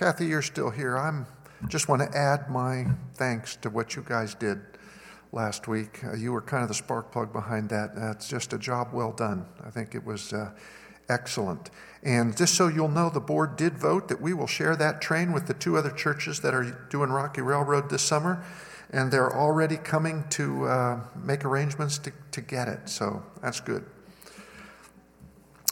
Kathy, you're still here. I'm just want to add my thanks to what you guys did last week. Uh, you were kind of the spark plug behind that. That's just a job well done. I think it was uh, excellent. And just so you'll know, the board did vote that we will share that train with the two other churches that are doing Rocky Railroad this summer. And they're already coming to uh, make arrangements to, to get it. So that's good.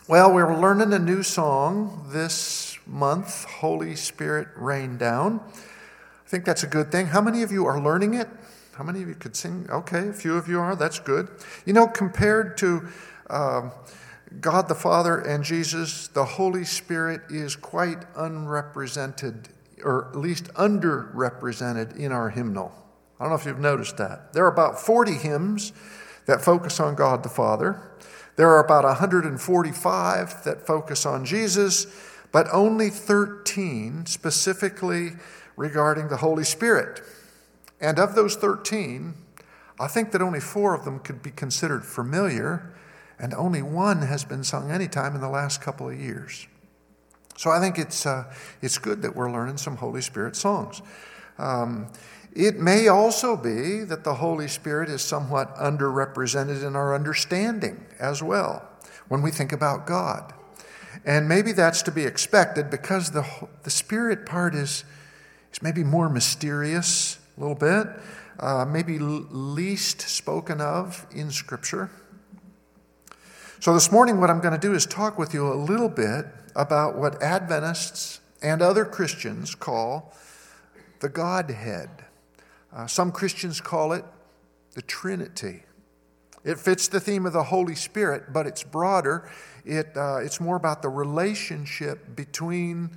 Well, we're learning a new song this month Holy Spirit Rain Down. I think that's a good thing. How many of you are learning it? How many of you could sing? Okay, a few of you are. That's good. You know, compared to um, God the Father and Jesus, the Holy Spirit is quite unrepresented, or at least underrepresented in our hymnal. I don't know if you've noticed that. There are about 40 hymns that focus on God the Father. There are about 145 that focus on Jesus, but only 13 specifically regarding the Holy Spirit. And of those 13, I think that only four of them could be considered familiar, and only one has been sung anytime in the last couple of years. So I think it's, uh, it's good that we're learning some Holy Spirit songs. Um, it may also be that the Holy Spirit is somewhat underrepresented in our understanding as well when we think about God. And maybe that's to be expected because the, the Spirit part is, is maybe more mysterious a little bit, uh, maybe least spoken of in Scripture. So, this morning, what I'm going to do is talk with you a little bit about what Adventists and other Christians call the Godhead. Uh, some Christians call it the Trinity. It fits the theme of the Holy Spirit, but it's broader. It, uh, it's more about the relationship between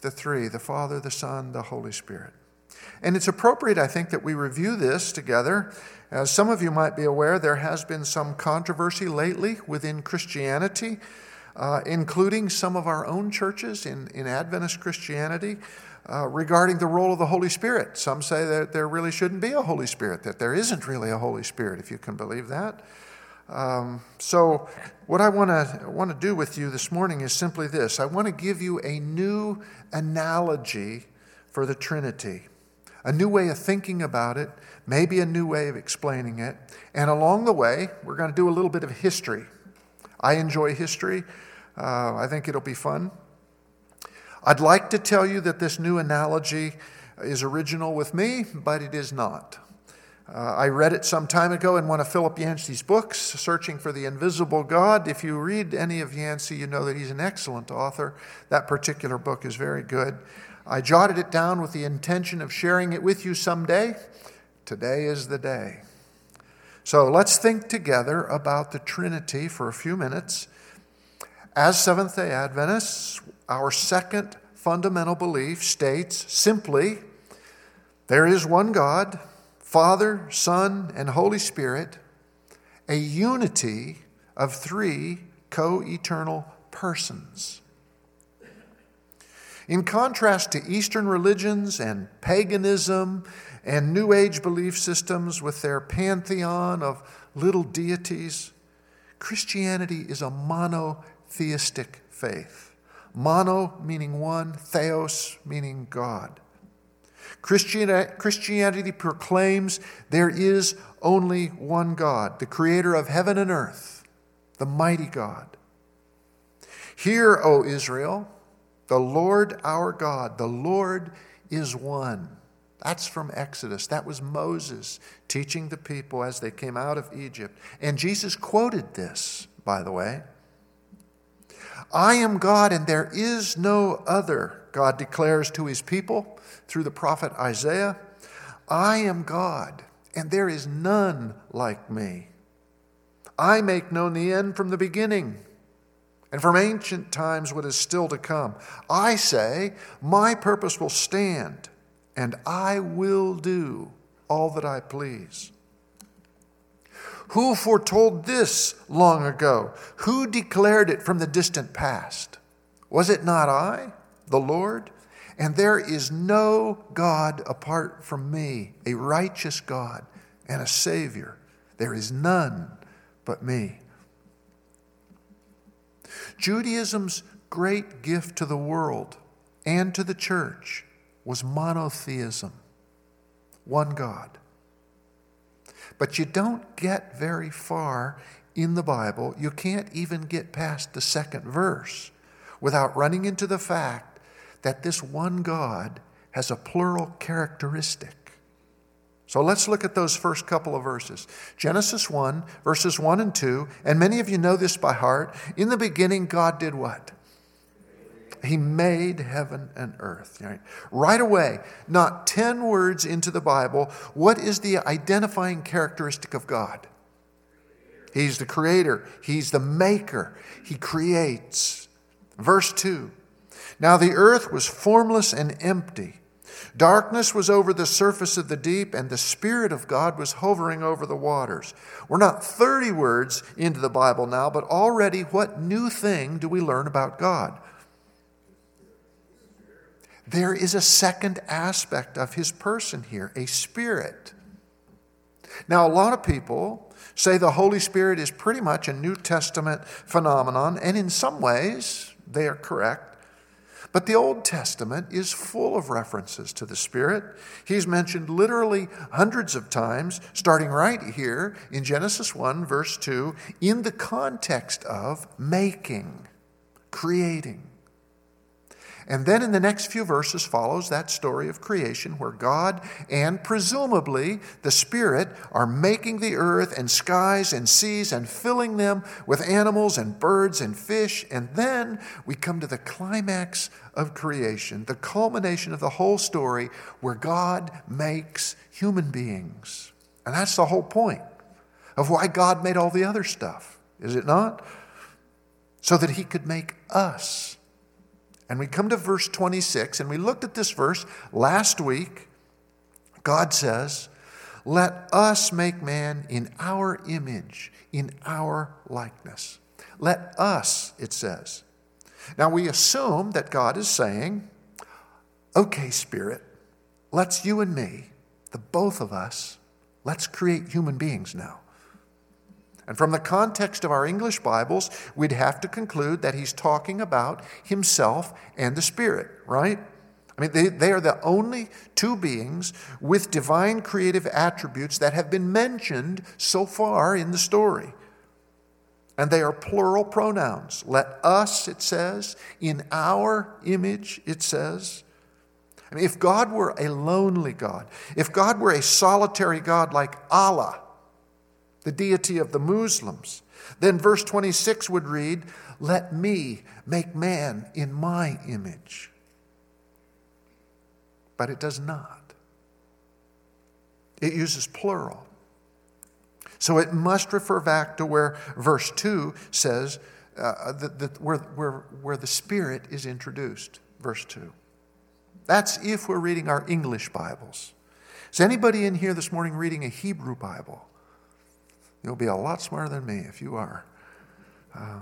the three the Father, the Son, the Holy Spirit. And it's appropriate, I think, that we review this together. As some of you might be aware, there has been some controversy lately within Christianity, uh, including some of our own churches in, in Adventist Christianity, uh, regarding the role of the Holy Spirit. Some say that there really shouldn't be a Holy Spirit, that there isn't really a Holy Spirit, if you can believe that. Um, so, what I want to want to do with you this morning is simply this: I want to give you a new analogy for the Trinity, a new way of thinking about it, maybe a new way of explaining it, and along the way, we're going to do a little bit of history. I enjoy history. Uh, I think it'll be fun. I'd like to tell you that this new analogy is original with me, but it is not. Uh, I read it some time ago in one of Philip Yancey's books, Searching for the Invisible God. If you read any of Yancey, you know that he's an excellent author. That particular book is very good. I jotted it down with the intention of sharing it with you someday. Today is the day. So let's think together about the Trinity for a few minutes. As Seventh day Adventists, our second fundamental belief states simply there is one God, Father, Son, and Holy Spirit, a unity of three co eternal persons. In contrast to Eastern religions and paganism and New Age belief systems with their pantheon of little deities, Christianity is a monotheistic faith. Mono meaning one, theos meaning God. Christianity proclaims there is only one God, the creator of heaven and earth, the mighty God. Hear, O Israel, the Lord our God, the Lord is one. That's from Exodus. That was Moses teaching the people as they came out of Egypt. And Jesus quoted this, by the way. I am God and there is no other, God declares to his people through the prophet Isaiah. I am God and there is none like me. I make known the end from the beginning and from ancient times what is still to come. I say, My purpose will stand, and I will do all that I please. Who foretold this long ago? Who declared it from the distant past? Was it not I, the Lord? And there is no God apart from me, a righteous God and a Savior. There is none but me. Judaism's great gift to the world and to the church was monotheism, one God. But you don't get very far in the Bible. You can't even get past the second verse without running into the fact that this one God has a plural characteristic. So let's look at those first couple of verses. Genesis 1, verses 1 and 2, and many of you know this by heart. In the beginning, God did what? He made heaven and earth. Right? right away, not 10 words into the Bible, what is the identifying characteristic of God? He's the creator, He's the maker, He creates. Verse 2 Now the earth was formless and empty. Darkness was over the surface of the deep, and the Spirit of God was hovering over the waters. We're not 30 words into the Bible now, but already what new thing do we learn about God? There is a second aspect of his person here, a spirit. Now, a lot of people say the Holy Spirit is pretty much a New Testament phenomenon, and in some ways, they are correct. But the Old Testament is full of references to the Spirit. He's mentioned literally hundreds of times, starting right here in Genesis 1, verse 2, in the context of making, creating. And then in the next few verses follows that story of creation where God and presumably the Spirit are making the earth and skies and seas and filling them with animals and birds and fish. And then we come to the climax of creation, the culmination of the whole story where God makes human beings. And that's the whole point of why God made all the other stuff, is it not? So that He could make us and we come to verse 26, and we looked at this verse last week. God says, Let us make man in our image, in our likeness. Let us, it says. Now we assume that God is saying, Okay, Spirit, let's you and me, the both of us, let's create human beings now. And from the context of our English Bibles, we'd have to conclude that he's talking about himself and the Spirit, right? I mean, they, they are the only two beings with divine creative attributes that have been mentioned so far in the story. And they are plural pronouns. Let us, it says, in our image, it says. I mean, if God were a lonely God, if God were a solitary God like Allah, the deity of the Muslims. Then verse 26 would read, Let me make man in my image. But it does not. It uses plural. So it must refer back to where verse 2 says, uh, that, that where, where, where the Spirit is introduced. Verse 2. That's if we're reading our English Bibles. Is anybody in here this morning reading a Hebrew Bible? You'll be a lot smarter than me if you are. Uh,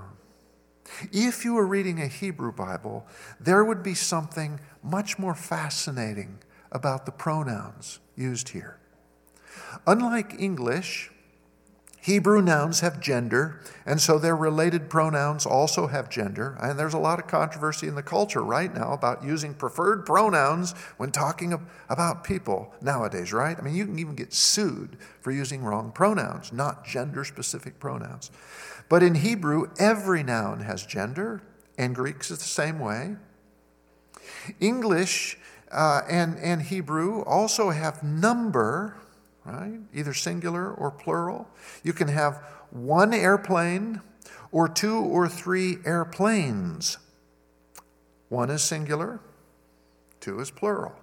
if you were reading a Hebrew Bible, there would be something much more fascinating about the pronouns used here. Unlike English, Hebrew nouns have gender, and so their related pronouns also have gender. And there's a lot of controversy in the culture right now about using preferred pronouns when talking about people nowadays, right? I mean, you can even get sued for using wrong pronouns, not gender specific pronouns. But in Hebrew, every noun has gender, and Greek is the same way. English uh, and, and Hebrew also have number right? Either singular or plural. You can have one airplane or two or three airplanes. One is singular, two is plural.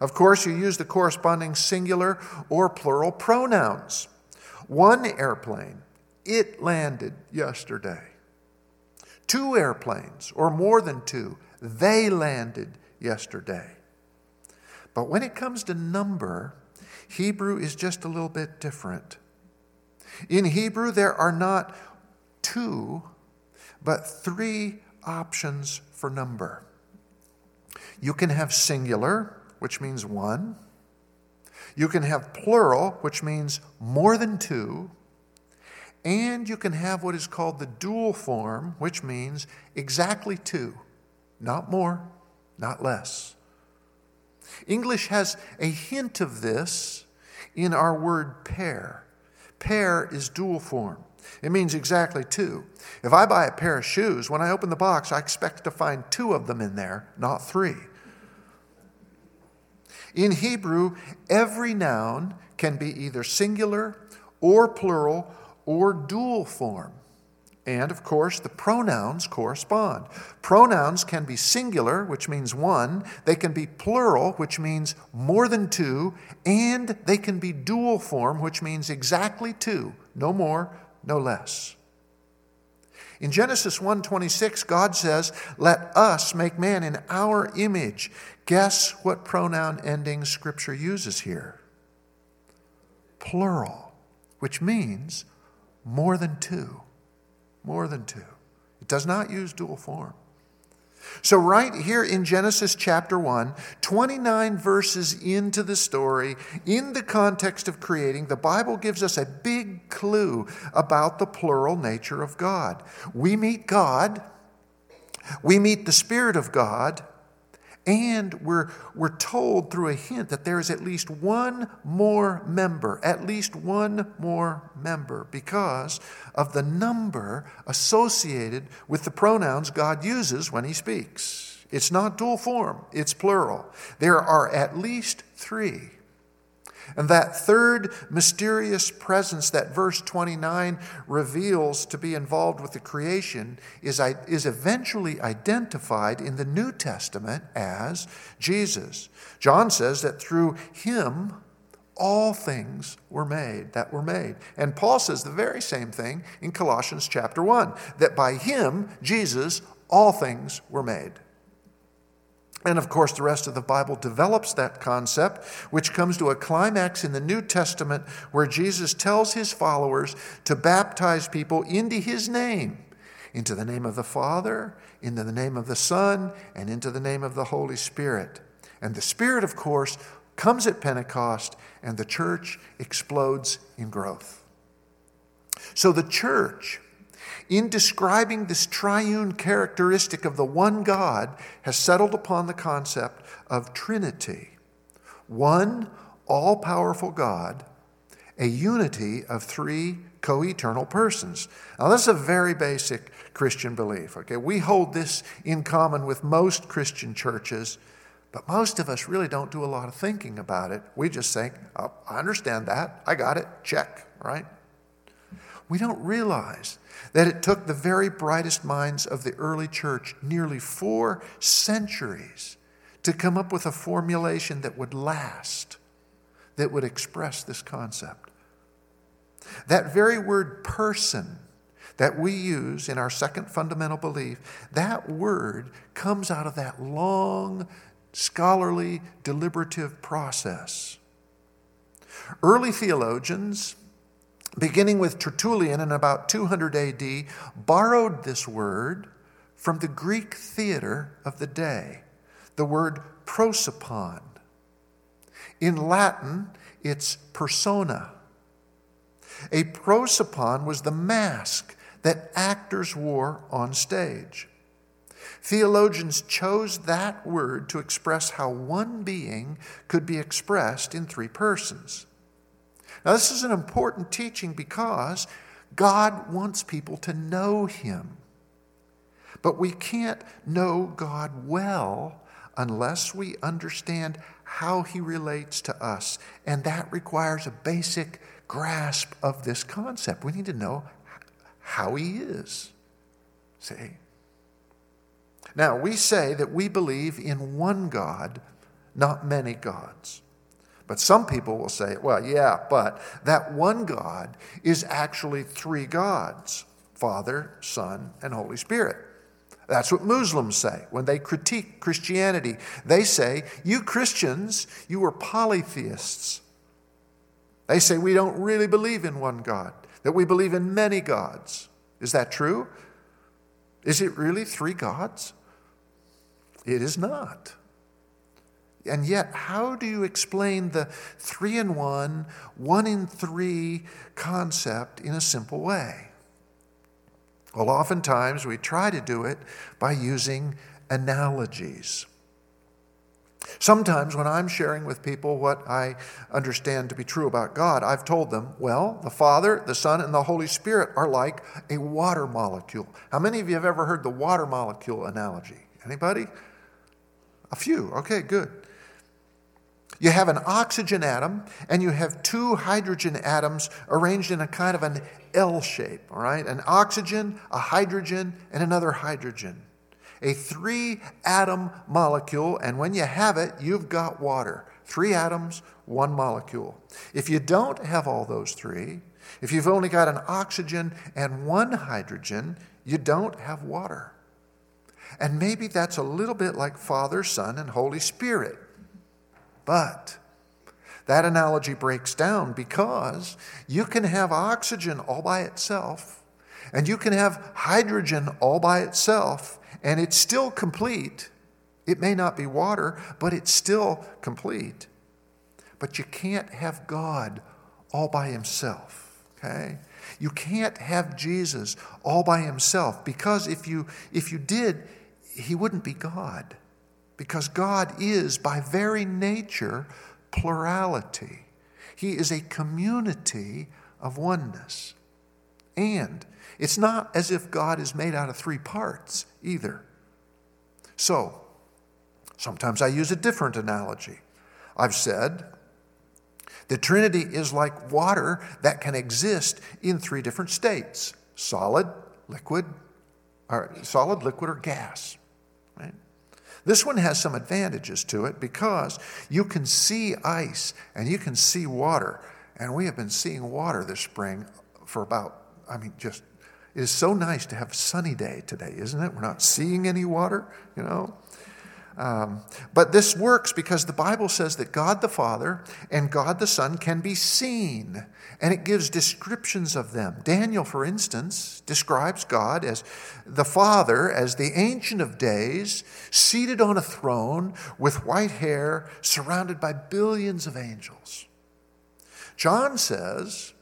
Of course, you use the corresponding singular or plural pronouns. One airplane, it landed yesterday. Two airplanes, or more than two, they landed yesterday. But when it comes to number, Hebrew is just a little bit different. In Hebrew, there are not two, but three options for number. You can have singular, which means one. You can have plural, which means more than two. And you can have what is called the dual form, which means exactly two, not more, not less. English has a hint of this in our word pair. Pair is dual form. It means exactly two. If I buy a pair of shoes, when I open the box, I expect to find two of them in there, not three. In Hebrew, every noun can be either singular or plural or dual form. And of course, the pronouns correspond. Pronouns can be singular, which means one, they can be plural, which means more than two, and they can be dual form, which means exactly two, no more, no less. In Genesis 1:26, God says, "Let us make man in our image." Guess what pronoun ending scripture uses here? Plural, which means more than two. More than two. It does not use dual form. So, right here in Genesis chapter 1, 29 verses into the story, in the context of creating, the Bible gives us a big clue about the plural nature of God. We meet God, we meet the Spirit of God, and we're, we're told through a hint that there is at least one more member, at least one more member, because of the number associated with the pronouns God uses when He speaks. It's not dual form, it's plural. There are at least three. And that third mysterious presence that verse 29 reveals to be involved with the creation is, is eventually identified in the New Testament as Jesus. John says that through him, all things were made that were made. And Paul says the very same thing in Colossians chapter 1 that by him, Jesus, all things were made. And of course, the rest of the Bible develops that concept, which comes to a climax in the New Testament where Jesus tells his followers to baptize people into his name, into the name of the Father, into the name of the Son, and into the name of the Holy Spirit. And the Spirit, of course, comes at Pentecost, and the church explodes in growth. So the church in describing this triune characteristic of the one God, has settled upon the concept of Trinity one all powerful God, a unity of three co eternal persons. Now, this is a very basic Christian belief. Okay, we hold this in common with most Christian churches, but most of us really don't do a lot of thinking about it. We just think, oh, I understand that, I got it, check, right? We don't realize that it took the very brightest minds of the early church nearly four centuries to come up with a formulation that would last, that would express this concept. That very word person that we use in our second fundamental belief, that word comes out of that long, scholarly, deliberative process. Early theologians, beginning with Tertullian in about 200 AD, borrowed this word from the Greek theater of the day, the word prosopon. In Latin, it's persona. A prosopon was the mask that actors wore on stage. Theologians chose that word to express how one being could be expressed in three persons. Now, this is an important teaching because God wants people to know Him. But we can't know God well unless we understand how He relates to us. And that requires a basic grasp of this concept. We need to know how He is. See? Now, we say that we believe in one God, not many gods. But some people will say, well, yeah, but that one God is actually three gods Father, Son, and Holy Spirit. That's what Muslims say when they critique Christianity. They say, You Christians, you are polytheists. They say we don't really believe in one God, that we believe in many gods. Is that true? Is it really three gods? It is not. And yet, how do you explain the three in one, one in three concept in a simple way? Well, oftentimes we try to do it by using analogies. Sometimes when I'm sharing with people what I understand to be true about God, I've told them, well, the Father, the Son, and the Holy Spirit are like a water molecule. How many of you have ever heard the water molecule analogy? Anybody? A few. Okay, good. You have an oxygen atom and you have two hydrogen atoms arranged in a kind of an L shape, all right? An oxygen, a hydrogen, and another hydrogen a three atom molecule, and when you have it, you've got water. Three atoms, one molecule. If you don't have all those three, if you've only got an oxygen and one hydrogen, you don't have water. And maybe that's a little bit like Father, Son, and Holy Spirit. But that analogy breaks down because you can have oxygen all by itself, and you can have hydrogen all by itself, and it's still complete. It may not be water, but it's still complete. But you can't have God all by himself, okay? You can't have Jesus all by himself because if you if you did, he wouldn't be God. Because God is by very nature plurality. He is a community of oneness. And it's not as if God is made out of three parts either. So, sometimes I use a different analogy. I've said the Trinity is like water that can exist in three different states solid, liquid, or solid, liquid, or gas. Right? This one has some advantages to it because you can see ice and you can see water. And we have been seeing water this spring for about, I mean, just it is so nice to have a sunny day today, isn't it? We're not seeing any water, you know. Um, but this works because the Bible says that God the Father and God the Son can be seen, and it gives descriptions of them. Daniel, for instance, describes God as the Father, as the Ancient of Days, seated on a throne with white hair, surrounded by billions of angels. John says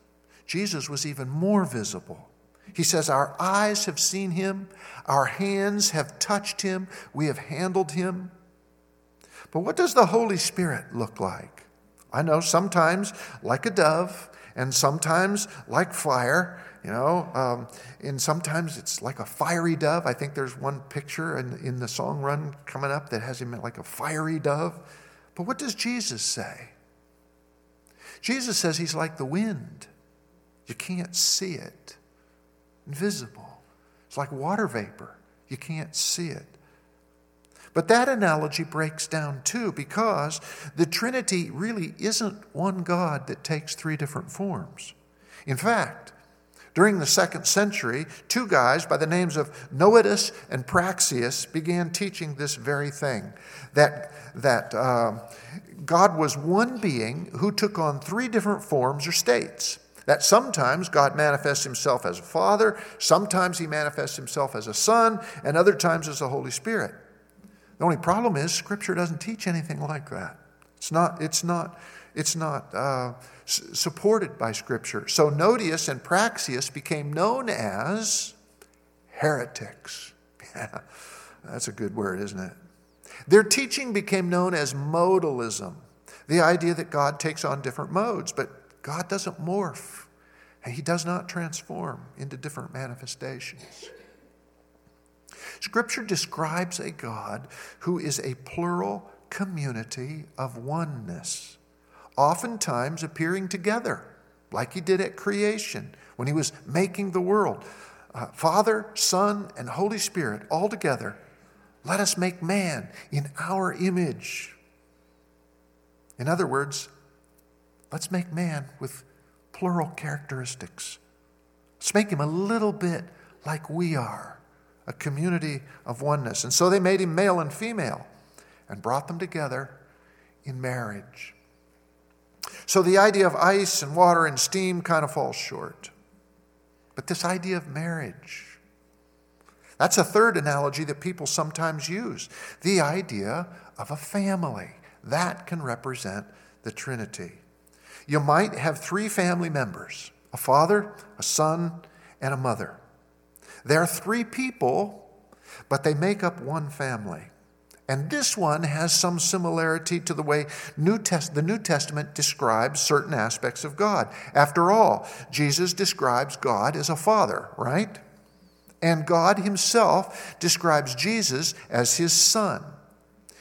Jesus was even more visible he says, Our eyes have seen him, our hands have touched him, we have handled him. But what does the Holy Spirit look like? I know sometimes like a dove, and sometimes like fire, you know, um, and sometimes it's like a fiery dove. I think there's one picture in, in the song run coming up that has him like a fiery dove. But what does Jesus say? Jesus says he's like the wind. You can't see it invisible. It's like water vapor. You can't see it. But that analogy breaks down too because the Trinity really isn't one God that takes three different forms. In fact, during the second century, two guys by the names of Noetus and Praxeas began teaching this very thing that, that uh, God was one being who took on three different forms or states. That sometimes God manifests himself as a father, sometimes he manifests himself as a son, and other times as the Holy Spirit. The only problem is Scripture doesn't teach anything like that. It's not, it's not, it's not uh, s- supported by Scripture. So Noetus and Praxeas became known as heretics. Yeah, that's a good word, isn't it? Their teaching became known as modalism, the idea that God takes on different modes, but God doesn't morph, and He does not transform into different manifestations. Scripture describes a God who is a plural community of oneness, oftentimes appearing together, like He did at creation when He was making the world. Uh, Father, Son, and Holy Spirit all together. Let us make man in our image. In other words, Let's make man with plural characteristics. Let's make him a little bit like we are, a community of oneness. And so they made him male and female and brought them together in marriage. So the idea of ice and water and steam kind of falls short. But this idea of marriage, that's a third analogy that people sometimes use the idea of a family. That can represent the Trinity you might have three family members a father, a son, and a mother. They're three people, but they make up one family. And this one has some similarity to the way New Test- the New Testament describes certain aspects of God. After all, Jesus describes God as a father, right? And God himself describes Jesus as his son.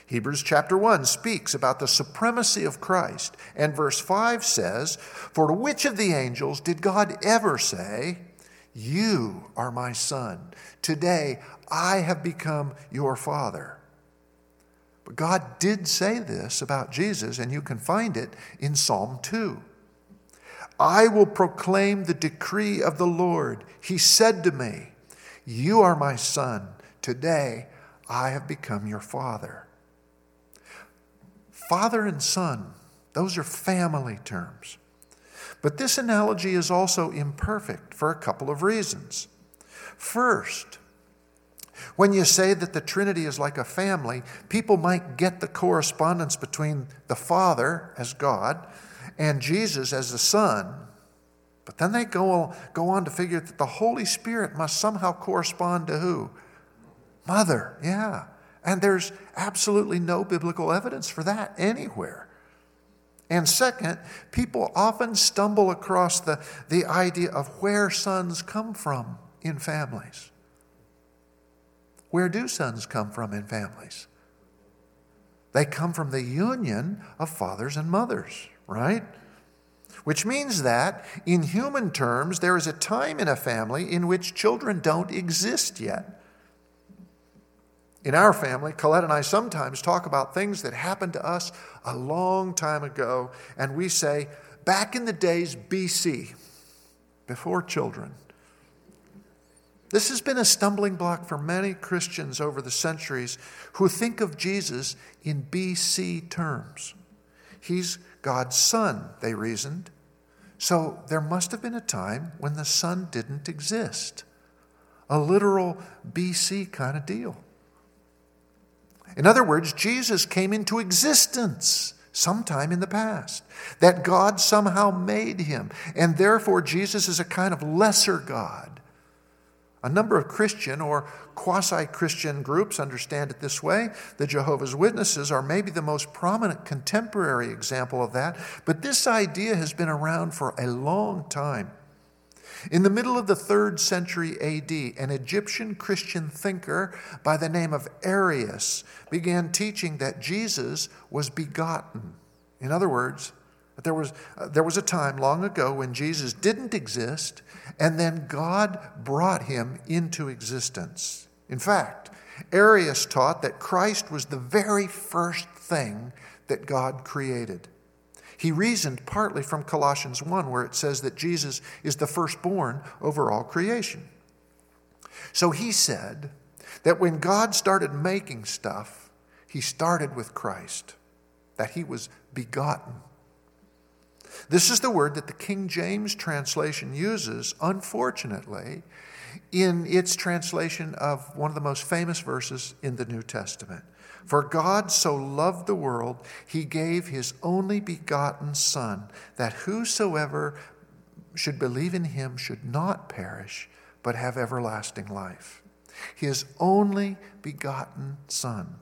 Hebrews chapter 1 speaks about the supremacy of Christ, and verse 5 says, For to which of the angels did God ever say, You are my son? Today I have become your father. But God did say this about Jesus, and you can find it in Psalm 2. I will proclaim the decree of the Lord. He said to me, You are my son. Today I have become your father. Father and son, those are family terms. But this analogy is also imperfect for a couple of reasons. First, when you say that the Trinity is like a family, people might get the correspondence between the Father as God and Jesus as the Son. But then they go, go on to figure that the Holy Spirit must somehow correspond to who? Mother, yeah. And there's absolutely no biblical evidence for that anywhere. And second, people often stumble across the, the idea of where sons come from in families. Where do sons come from in families? They come from the union of fathers and mothers, right? Which means that, in human terms, there is a time in a family in which children don't exist yet. In our family, Colette and I sometimes talk about things that happened to us a long time ago, and we say, back in the days BC, before children. This has been a stumbling block for many Christians over the centuries who think of Jesus in BC terms. He's God's son, they reasoned. So there must have been a time when the son didn't exist. A literal BC kind of deal. In other words, Jesus came into existence sometime in the past, that God somehow made him, and therefore Jesus is a kind of lesser God a number of Christian or quasi Christian groups understand it this way. The Jehovah's Witnesses are maybe the most prominent contemporary example of that, but this idea has been around for a long time. In the middle of the third century AD, an Egyptian Christian thinker by the name of Arius began teaching that Jesus was begotten. In other words, that there was, uh, there was a time long ago when Jesus didn't exist and then God brought him into existence. In fact, Arius taught that Christ was the very first thing that God created. He reasoned partly from Colossians 1, where it says that Jesus is the firstborn over all creation. So he said that when God started making stuff, he started with Christ, that he was begotten. This is the word that the King James translation uses, unfortunately, in its translation of one of the most famous verses in the New Testament. For God so loved the world, he gave his only begotten Son, that whosoever should believe in him should not perish, but have everlasting life. His only begotten Son.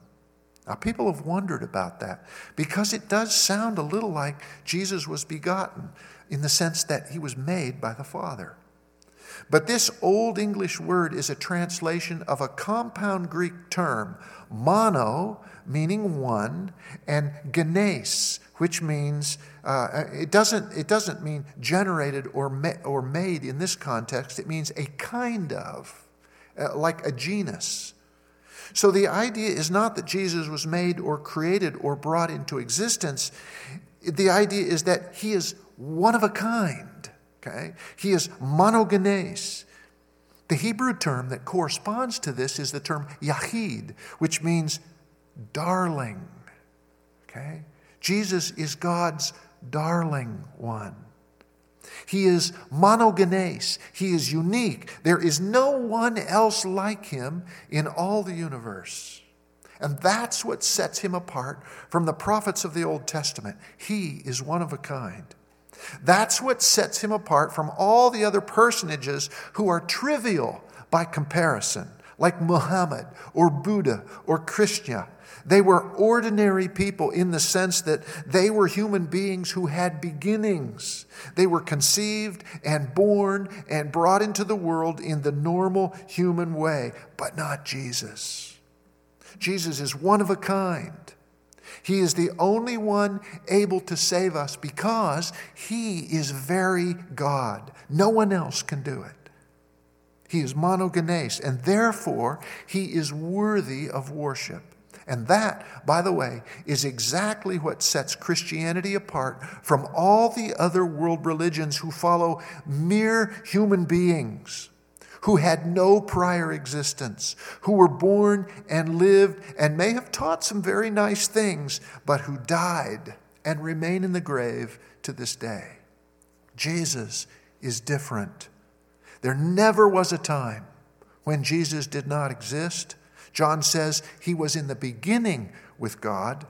Now, people have wondered about that because it does sound a little like Jesus was begotten in the sense that he was made by the Father. But this Old English word is a translation of a compound Greek term, mono, meaning one, and genes, which means uh, it, doesn't, it doesn't mean generated or, ma- or made in this context, it means a kind of, uh, like a genus. So the idea is not that Jesus was made or created or brought into existence. The idea is that he is one of a kind. Okay? He is monogenes. The Hebrew term that corresponds to this is the term yahid, which means darling. Okay? Jesus is God's darling one. He is monogenes. He is unique. There is no one else like him in all the universe. And that's what sets him apart from the prophets of the Old Testament. He is one of a kind. That's what sets him apart from all the other personages who are trivial by comparison, like Muhammad or Buddha or Krishna. They were ordinary people in the sense that they were human beings who had beginnings. They were conceived and born and brought into the world in the normal human way, but not Jesus. Jesus is one of a kind. He is the only one able to save us because he is very God. No one else can do it. He is monogenes, and therefore he is worthy of worship. And that, by the way, is exactly what sets Christianity apart from all the other world religions who follow mere human beings who had no prior existence, who were born and lived and may have taught some very nice things, but who died and remain in the grave to this day. Jesus is different. There never was a time when Jesus did not exist. John says he was in the beginning with God,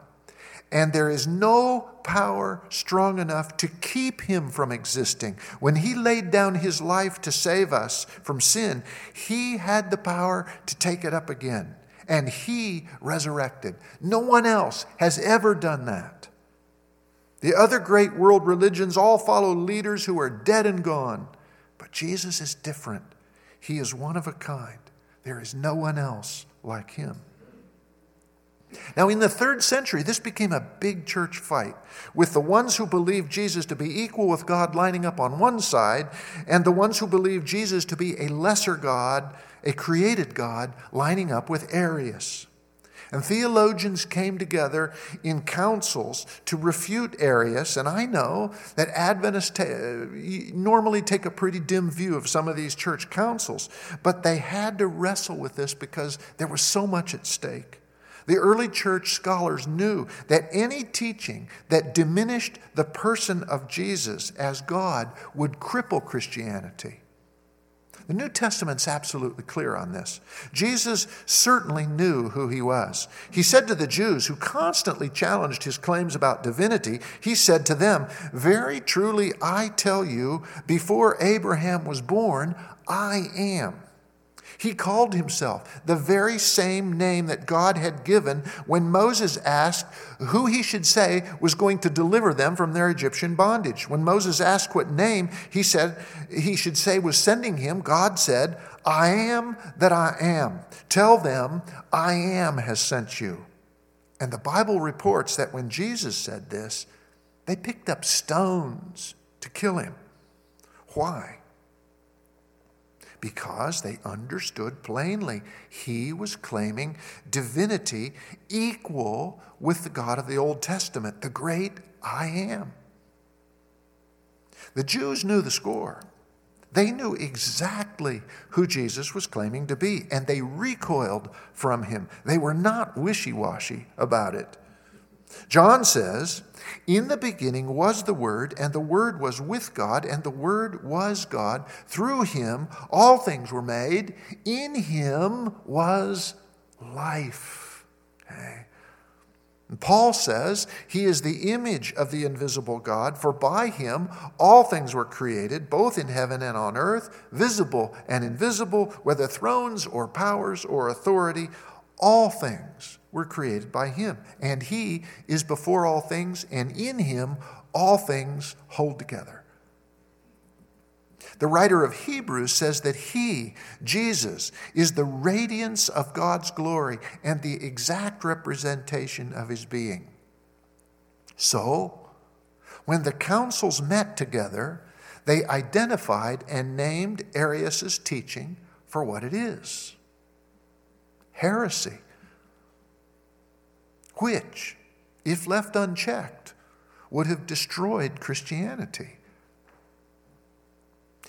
and there is no power strong enough to keep him from existing. When he laid down his life to save us from sin, he had the power to take it up again, and he resurrected. No one else has ever done that. The other great world religions all follow leaders who are dead and gone. But Jesus is different. He is one of a kind. There is no one else like him. Now, in the third century, this became a big church fight, with the ones who believed Jesus to be equal with God lining up on one side, and the ones who believed Jesus to be a lesser God, a created God, lining up with Arius. And theologians came together in councils to refute Arius. And I know that Adventists ta- normally take a pretty dim view of some of these church councils, but they had to wrestle with this because there was so much at stake. The early church scholars knew that any teaching that diminished the person of Jesus as God would cripple Christianity. The New Testament's absolutely clear on this. Jesus certainly knew who he was. He said to the Jews who constantly challenged his claims about divinity, he said to them, Very truly I tell you, before Abraham was born, I am. He called himself the very same name that God had given when Moses asked who he should say was going to deliver them from their Egyptian bondage. When Moses asked what name he said he should say was sending him, God said, I am that I am. Tell them, I am has sent you. And the Bible reports that when Jesus said this, they picked up stones to kill him. Why? Because they understood plainly he was claiming divinity equal with the God of the Old Testament, the great I am. The Jews knew the score. They knew exactly who Jesus was claiming to be, and they recoiled from him. They were not wishy washy about it. John says, In the beginning was the Word, and the Word was with God, and the Word was God. Through him all things were made. In him was life. Okay. Paul says he is the image of the invisible God, for by him all things were created, both in heaven and on earth, visible and invisible, whether thrones or powers or authority. All things were created by him, and he is before all things, and in him all things hold together. The writer of Hebrews says that he, Jesus, is the radiance of God's glory and the exact representation of his being. So, when the councils met together, they identified and named Arius' teaching for what it is heresy, which, if left unchecked, would have destroyed Christianity.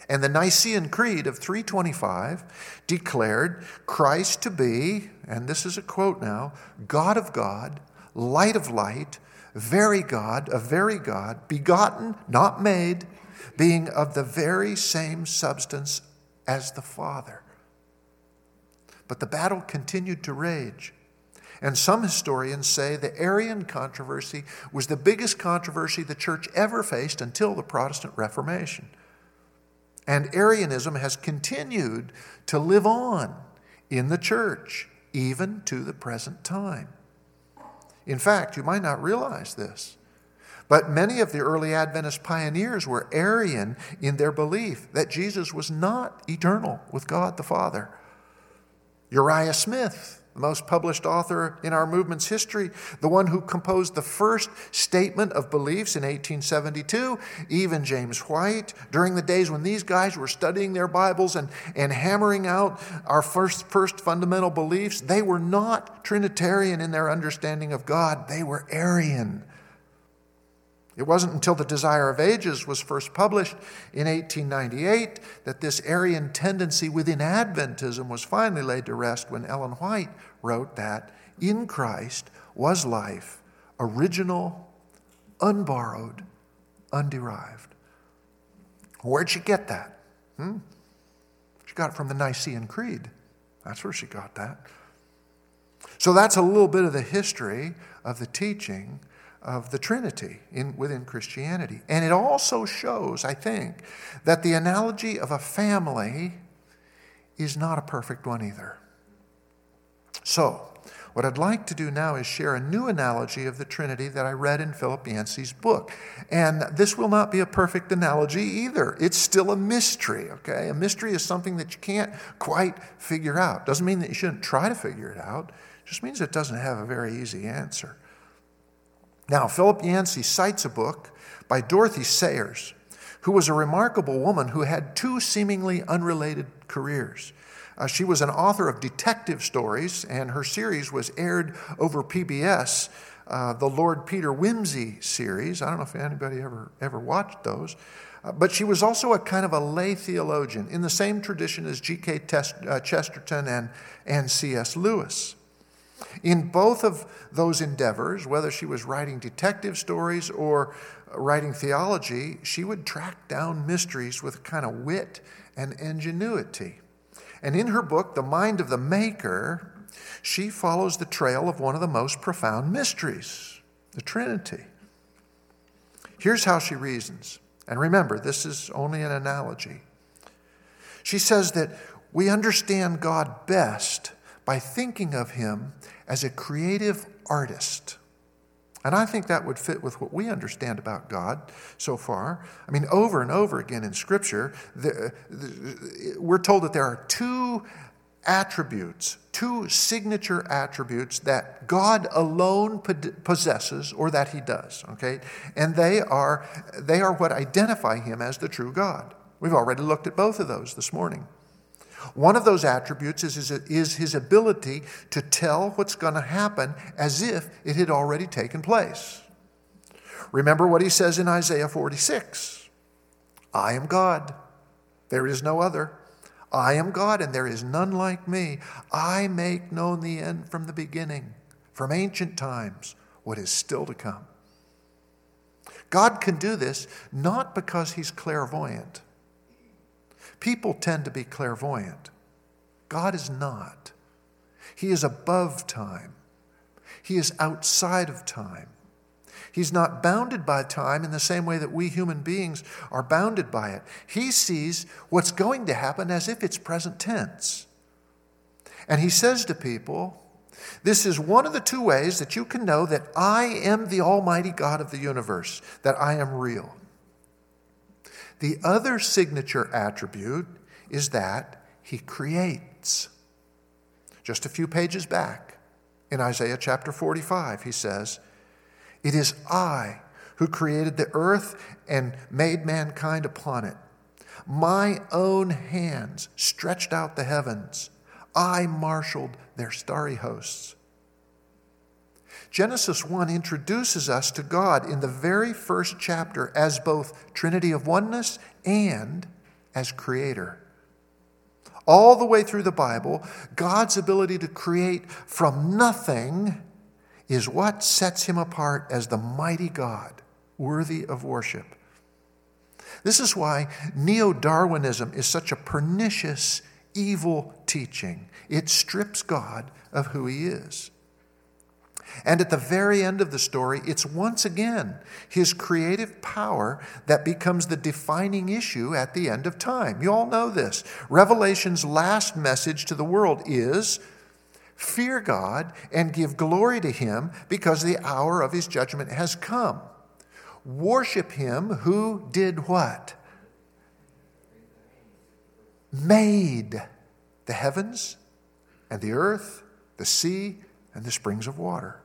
And the Nicene Creed of 325 declared Christ to be, and this is a quote now, God of God, light of light, very God, a very God, begotten, not made, being of the very same substance as the Father. But the battle continued to rage. And some historians say the Arian controversy was the biggest controversy the church ever faced until the Protestant Reformation. And Arianism has continued to live on in the church, even to the present time. In fact, you might not realize this, but many of the early Adventist pioneers were Arian in their belief that Jesus was not eternal with God the Father. Uriah Smith the most published author in our movement's history, the one who composed the first statement of beliefs in 1872, even James White, during the days when these guys were studying their Bibles and, and hammering out our first, first fundamental beliefs, they were not Trinitarian in their understanding of God, they were Arian. It wasn't until The Desire of Ages was first published in 1898 that this Arian tendency within Adventism was finally laid to rest when Ellen White wrote that in Christ was life, original, unborrowed, underived. Where'd she get that? Hmm? She got it from the Nicene Creed. That's where she got that. So that's a little bit of the history of the teaching of the Trinity in, within Christianity. And it also shows, I think, that the analogy of a family is not a perfect one either. So, what I'd like to do now is share a new analogy of the Trinity that I read in Philip Yancey's book. And this will not be a perfect analogy either. It's still a mystery, okay? A mystery is something that you can't quite figure out. Doesn't mean that you shouldn't try to figure it out, just means it doesn't have a very easy answer. Now, Philip Yancey cites a book by Dorothy Sayers, who was a remarkable woman who had two seemingly unrelated careers. Uh, she was an author of detective stories, and her series was aired over PBS, uh, the Lord Peter Wimsey series. I don't know if anybody ever, ever watched those. Uh, but she was also a kind of a lay theologian in the same tradition as G.K. Uh, Chesterton and, and C.S. Lewis. In both of those endeavors, whether she was writing detective stories or writing theology, she would track down mysteries with kind of wit and ingenuity. And in her book, The Mind of the Maker, she follows the trail of one of the most profound mysteries, the Trinity. Here's how she reasons. And remember, this is only an analogy. She says that we understand God best by thinking of him as a creative artist. And I think that would fit with what we understand about God so far. I mean, over and over again in Scripture, the, the, we're told that there are two attributes, two signature attributes that God alone possesses or that he does, okay? And they are, they are what identify him as the true God. We've already looked at both of those this morning. One of those attributes is his, is his ability to tell what's going to happen as if it had already taken place. Remember what he says in Isaiah 46 I am God, there is no other. I am God, and there is none like me. I make known the end from the beginning, from ancient times, what is still to come. God can do this not because he's clairvoyant People tend to be clairvoyant. God is not. He is above time, He is outside of time. He's not bounded by time in the same way that we human beings are bounded by it. He sees what's going to happen as if it's present tense. And he says to people, This is one of the two ways that you can know that I am the Almighty God of the universe, that I am real. The other signature attribute is that he creates. Just a few pages back in Isaiah chapter 45, he says, It is I who created the earth and made mankind upon it. My own hands stretched out the heavens. I marshaled their starry hosts. Genesis 1 introduces us to God in the very first chapter as both Trinity of oneness and as creator. All the way through the Bible, God's ability to create from nothing is what sets him apart as the mighty God, worthy of worship. This is why neo Darwinism is such a pernicious, evil teaching. It strips God of who he is. And at the very end of the story, it's once again his creative power that becomes the defining issue at the end of time. You all know this. Revelation's last message to the world is fear God and give glory to him because the hour of his judgment has come. Worship him who did what? Made the heavens and the earth, the sea, and the springs of water.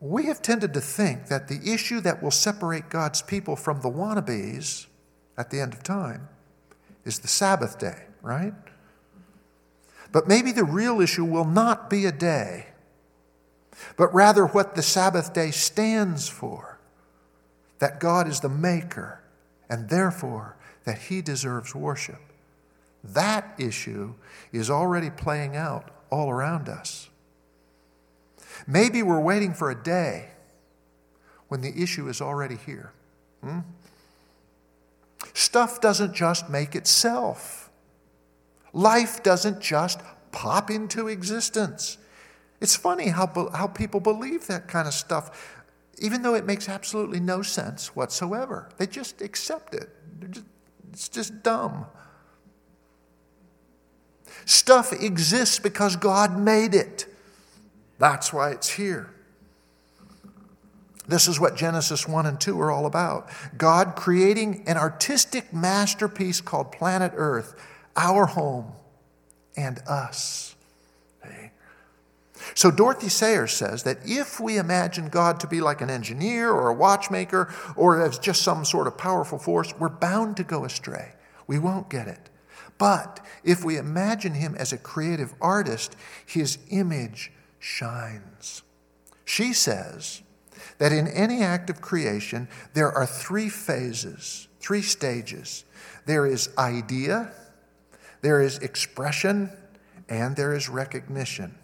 We have tended to think that the issue that will separate God's people from the wannabes at the end of time is the Sabbath day, right? But maybe the real issue will not be a day, but rather what the Sabbath day stands for that God is the maker and therefore that he deserves worship. That issue is already playing out all around us. Maybe we're waiting for a day when the issue is already here. Hmm? Stuff doesn't just make itself. Life doesn't just pop into existence. It's funny how, how people believe that kind of stuff, even though it makes absolutely no sense whatsoever. They just accept it. Just, it's just dumb. Stuff exists because God made it. That's why it's here. This is what Genesis 1 and 2 are all about. God creating an artistic masterpiece called planet Earth, our home, and us. So Dorothy Sayers says that if we imagine God to be like an engineer or a watchmaker or as just some sort of powerful force, we're bound to go astray. We won't get it. But if we imagine him as a creative artist, his image shines. She says that in any act of creation, there are three phases, three stages. There is idea, there is expression, and there is recognition.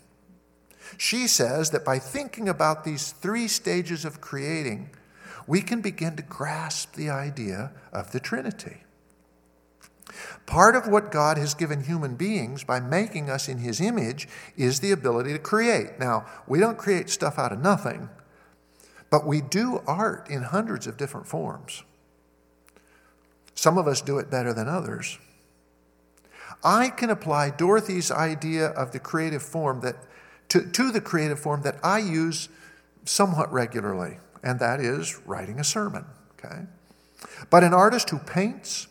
She says that by thinking about these three stages of creating, we can begin to grasp the idea of the Trinity. Part of what God has given human beings by making us in His image is the ability to create. Now, we don't create stuff out of nothing, but we do art in hundreds of different forms. Some of us do it better than others. I can apply Dorothy's idea of the creative form that, to, to the creative form that I use somewhat regularly, and that is writing a sermon. Okay? But an artist who paints,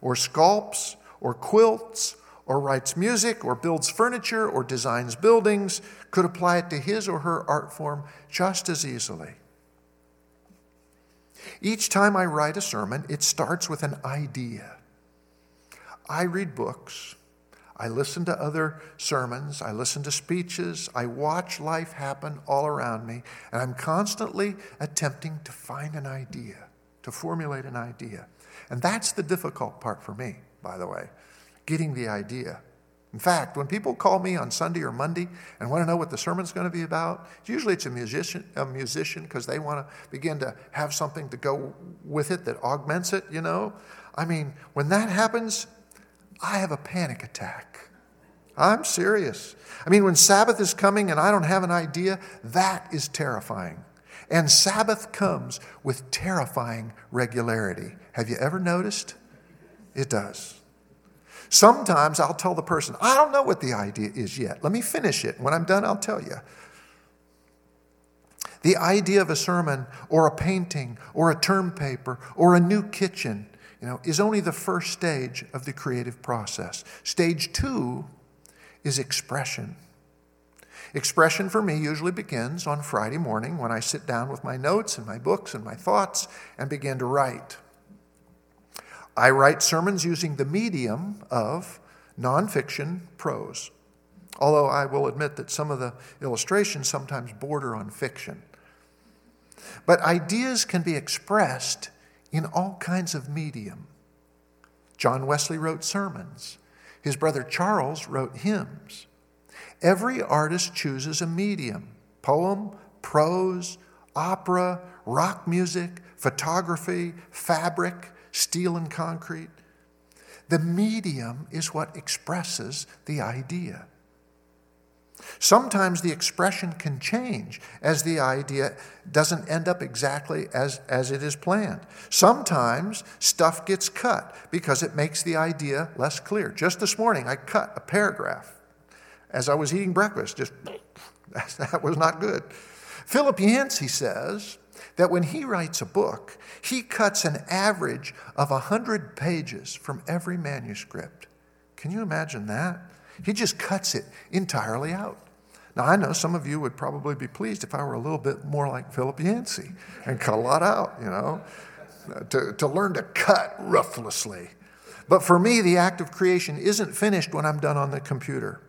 or sculpts or quilts or writes music or builds furniture or designs buildings could apply it to his or her art form just as easily. Each time I write a sermon, it starts with an idea. I read books. I listen to other sermons. I listen to speeches. I watch life happen all around me. And I'm constantly attempting to find an idea, to formulate an idea. And that's the difficult part for me, by the way, getting the idea. In fact, when people call me on Sunday or Monday and want to know what the sermon's going to be about, usually it's a musician, a musician because they want to begin to have something to go with it that augments it, you know. I mean, when that happens, I have a panic attack. I'm serious. I mean, when Sabbath is coming and I don't have an idea, that is terrifying. And Sabbath comes with terrifying regularity. Have you ever noticed? It does. Sometimes I'll tell the person, I don't know what the idea is yet. Let me finish it. When I'm done, I'll tell you. The idea of a sermon or a painting or a term paper or a new kitchen you know, is only the first stage of the creative process. Stage two is expression. Expression for me usually begins on Friday morning when I sit down with my notes and my books and my thoughts and begin to write. I write sermons using the medium of nonfiction prose, although I will admit that some of the illustrations sometimes border on fiction. But ideas can be expressed in all kinds of medium. John Wesley wrote sermons. His brother Charles wrote hymns. Every artist chooses a medium poem, prose, opera, rock music, photography, fabric, steel and concrete. The medium is what expresses the idea. Sometimes the expression can change as the idea doesn't end up exactly as, as it is planned. Sometimes stuff gets cut because it makes the idea less clear. Just this morning, I cut a paragraph as I was eating breakfast. Just that was not good. Philip Yancey says that when he writes a book, he cuts an average of 100 pages from every manuscript. Can you imagine that? He just cuts it entirely out. Now, I know some of you would probably be pleased if I were a little bit more like Philip Yancey and cut a lot out, you know, to, to learn to cut ruthlessly. But for me, the act of creation isn't finished when I'm done on the computer.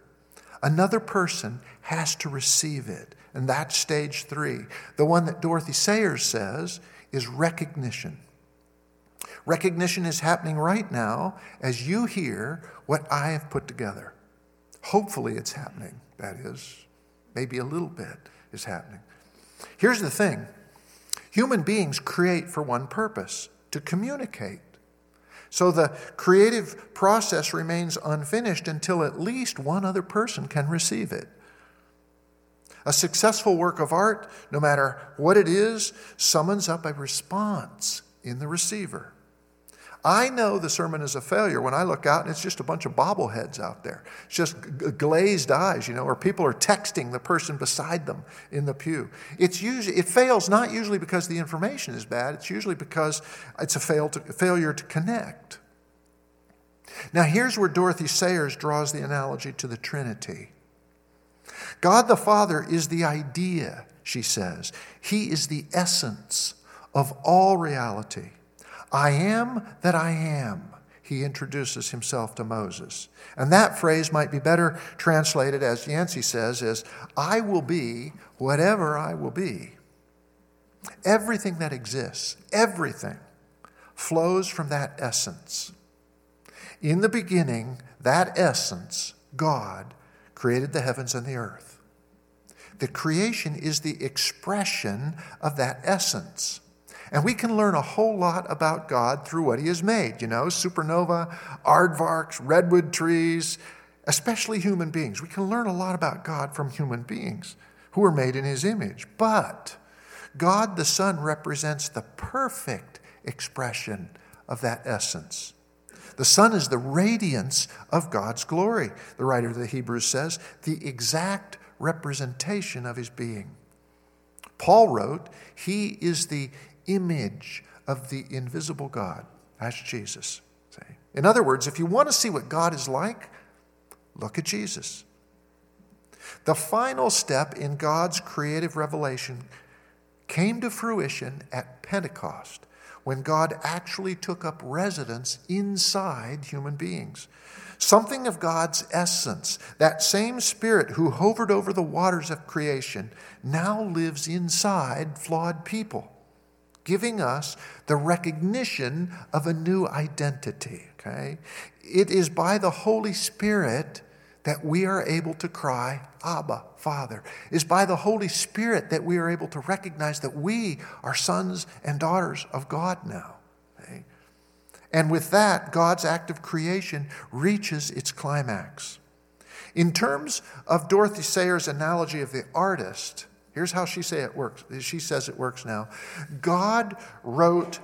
Another person has to receive it. And that's stage three. The one that Dorothy Sayers says is recognition. Recognition is happening right now as you hear what I have put together. Hopefully, it's happening, that is. Maybe a little bit is happening. Here's the thing human beings create for one purpose to communicate. So the creative process remains unfinished until at least one other person can receive it. A successful work of art, no matter what it is, summons up a response in the receiver. I know the sermon is a failure when I look out and it's just a bunch of bobbleheads out there. It's just glazed eyes, you know, or people are texting the person beside them in the pew. It's usually, it fails not usually because the information is bad, it's usually because it's a fail to, failure to connect. Now, here's where Dorothy Sayers draws the analogy to the Trinity. God the Father is the idea, she says. He is the essence of all reality. I am that I am, he introduces himself to Moses. And that phrase might be better translated, as Yancey says, as I will be whatever I will be. Everything that exists, everything, flows from that essence. In the beginning, that essence, God, created the heavens and the earth. The creation is the expression of that essence. And we can learn a whole lot about God through what He has made. You know, supernova, aardvarks, redwood trees, especially human beings. We can learn a lot about God from human beings who are made in His image. But God the Son represents the perfect expression of that essence. The Son is the radiance of God's glory, the writer of the Hebrews says, the exact representation of His being. Paul wrote, He is the image of the invisible God. That's Jesus. See? In other words, if you want to see what God is like, look at Jesus. The final step in God's creative revelation came to fruition at Pentecost when God actually took up residence inside human beings. Something of God's essence, that same Spirit who hovered over the waters of creation, now lives inside flawed people giving us the recognition of a new identity. Okay? It is by the Holy Spirit that we are able to cry, Abba, Father. It is by the Holy Spirit that we are able to recognize that we are sons and daughters of God now. Okay? And with that, God's act of creation reaches its climax. In terms of Dorothy Sayers' analogy of the artist, Here's how she say it works. She says it works now. God wrote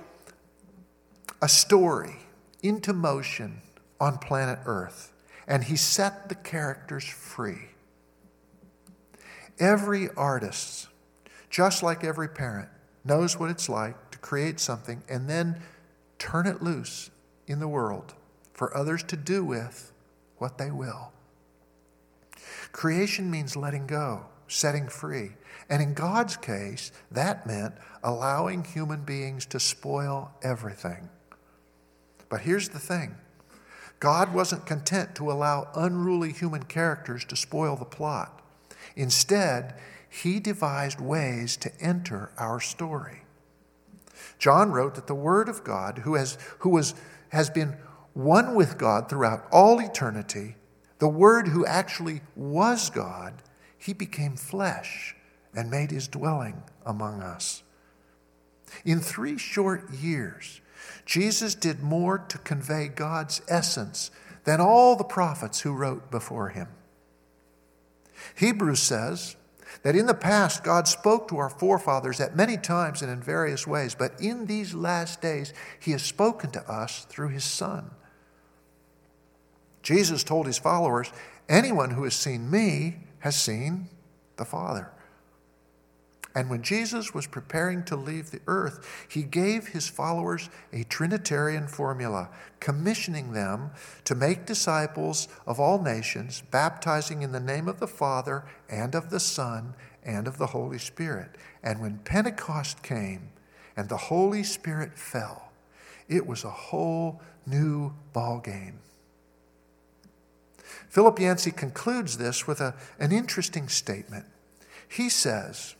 a story into motion on planet Earth, and he set the characters free. Every artist, just like every parent, knows what it's like to create something and then turn it loose in the world for others to do with what they will. Creation means letting go, setting free. And in God's case, that meant allowing human beings to spoil everything. But here's the thing God wasn't content to allow unruly human characters to spoil the plot. Instead, he devised ways to enter our story. John wrote that the Word of God, who has, who was, has been one with God throughout all eternity, the Word who actually was God, he became flesh and made his dwelling among us. In three short years, Jesus did more to convey God's essence than all the prophets who wrote before him. Hebrews says that in the past God spoke to our forefathers at many times and in various ways, but in these last days he has spoken to us through his Son. Jesus told his followers, Anyone who has seen me has seen the Father. And when Jesus was preparing to leave the earth, he gave his followers a Trinitarian formula, commissioning them to make disciples of all nations, baptizing in the name of the Father and of the Son and of the Holy Spirit. And when Pentecost came and the Holy Spirit fell, it was a whole new ballgame. Philip Yancey concludes this with a, an interesting statement. He says,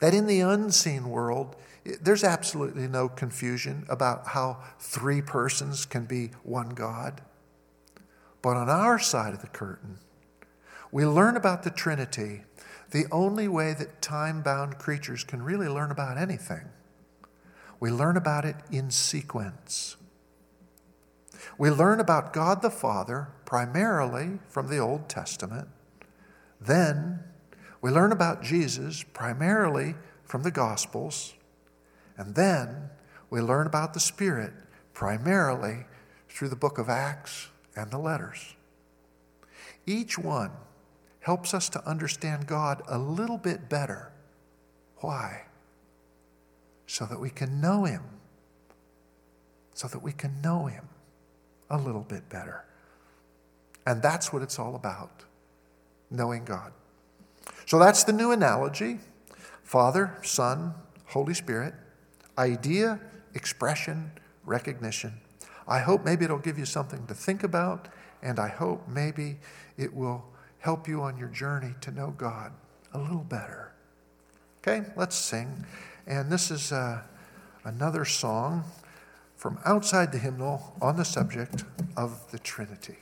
that in the unseen world, there's absolutely no confusion about how three persons can be one God. But on our side of the curtain, we learn about the Trinity the only way that time bound creatures can really learn about anything. We learn about it in sequence. We learn about God the Father primarily from the Old Testament. Then we learn about Jesus primarily from the Gospels, and then we learn about the Spirit primarily through the book of Acts and the letters. Each one helps us to understand God a little bit better. Why? So that we can know Him. So that we can know Him a little bit better. And that's what it's all about knowing God. So that's the new analogy Father, Son, Holy Spirit, idea, expression, recognition. I hope maybe it'll give you something to think about, and I hope maybe it will help you on your journey to know God a little better. Okay, let's sing. And this is uh, another song from outside the hymnal on the subject of the Trinity.